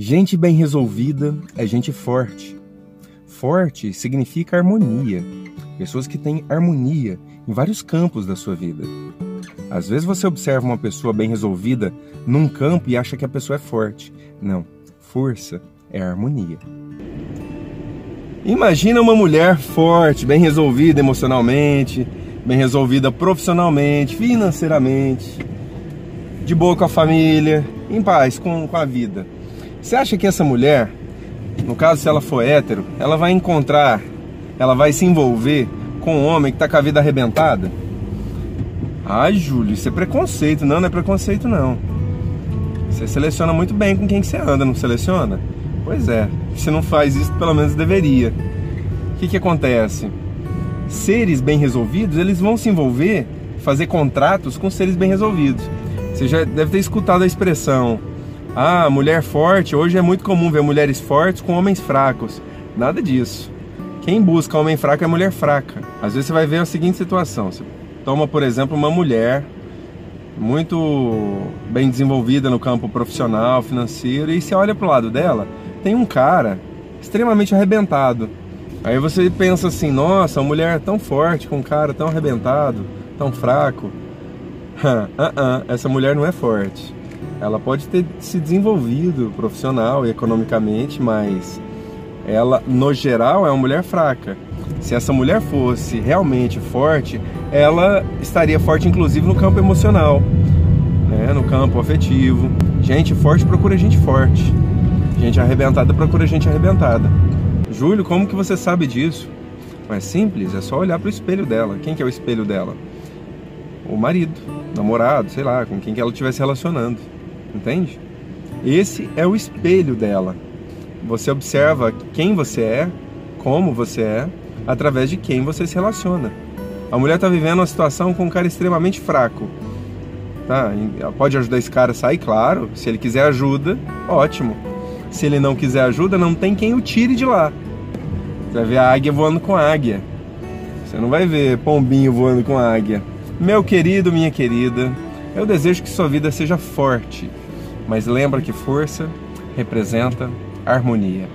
Gente bem resolvida é gente forte. Forte significa harmonia. Pessoas que têm harmonia em vários campos da sua vida. Às vezes você observa uma pessoa bem resolvida num campo e acha que a pessoa é forte. Não, força é harmonia. Imagina uma mulher forte, bem resolvida emocionalmente, bem resolvida profissionalmente, financeiramente, de boa com a família, em paz com, com a vida. Você acha que essa mulher, no caso se ela for hétero, ela vai encontrar, ela vai se envolver com um homem que está com a vida arrebentada? Ai, Júlio, isso é preconceito. Não, não é preconceito, não. Você seleciona muito bem com quem que você anda, não seleciona? Pois é, se não faz isso, pelo menos deveria. O que, que acontece? Seres bem resolvidos, eles vão se envolver, fazer contratos com seres bem resolvidos. Você já deve ter escutado a expressão ah, mulher forte. Hoje é muito comum ver mulheres fortes com homens fracos. Nada disso. Quem busca homem fraco é mulher fraca. Às vezes você vai ver a seguinte situação: você toma, por exemplo, uma mulher muito bem desenvolvida no campo profissional, financeiro, e você olha para o lado dela, tem um cara extremamente arrebentado. Aí você pensa assim: nossa, uma mulher tão forte com um cara tão arrebentado, tão fraco. uh -uh, essa mulher não é forte ela pode ter se desenvolvido profissional e economicamente, mas ela, no geral, é uma mulher fraca. Se essa mulher fosse realmente forte, ela estaria forte, inclusive, no campo emocional, né? no campo afetivo. Gente forte procura gente forte. Gente arrebentada procura gente arrebentada. Júlio, como que você sabe disso? É simples, é só olhar para o espelho dela. Quem que é o espelho dela? O marido, namorado, sei lá, com quem que ela estiver se relacionando entende? Esse é o espelho dela. Você observa quem você é, como você é, através de quem você se relaciona. A mulher está vivendo uma situação com um cara extremamente fraco. Tá? Pode ajudar esse cara a sair, claro. Se ele quiser ajuda, ótimo. Se ele não quiser ajuda, não tem quem o tire de lá. Você vai ver a águia voando com a águia. Você não vai ver pombinho voando com a águia. Meu querido, minha querida, eu desejo que sua vida seja forte, mas lembra que força representa harmonia.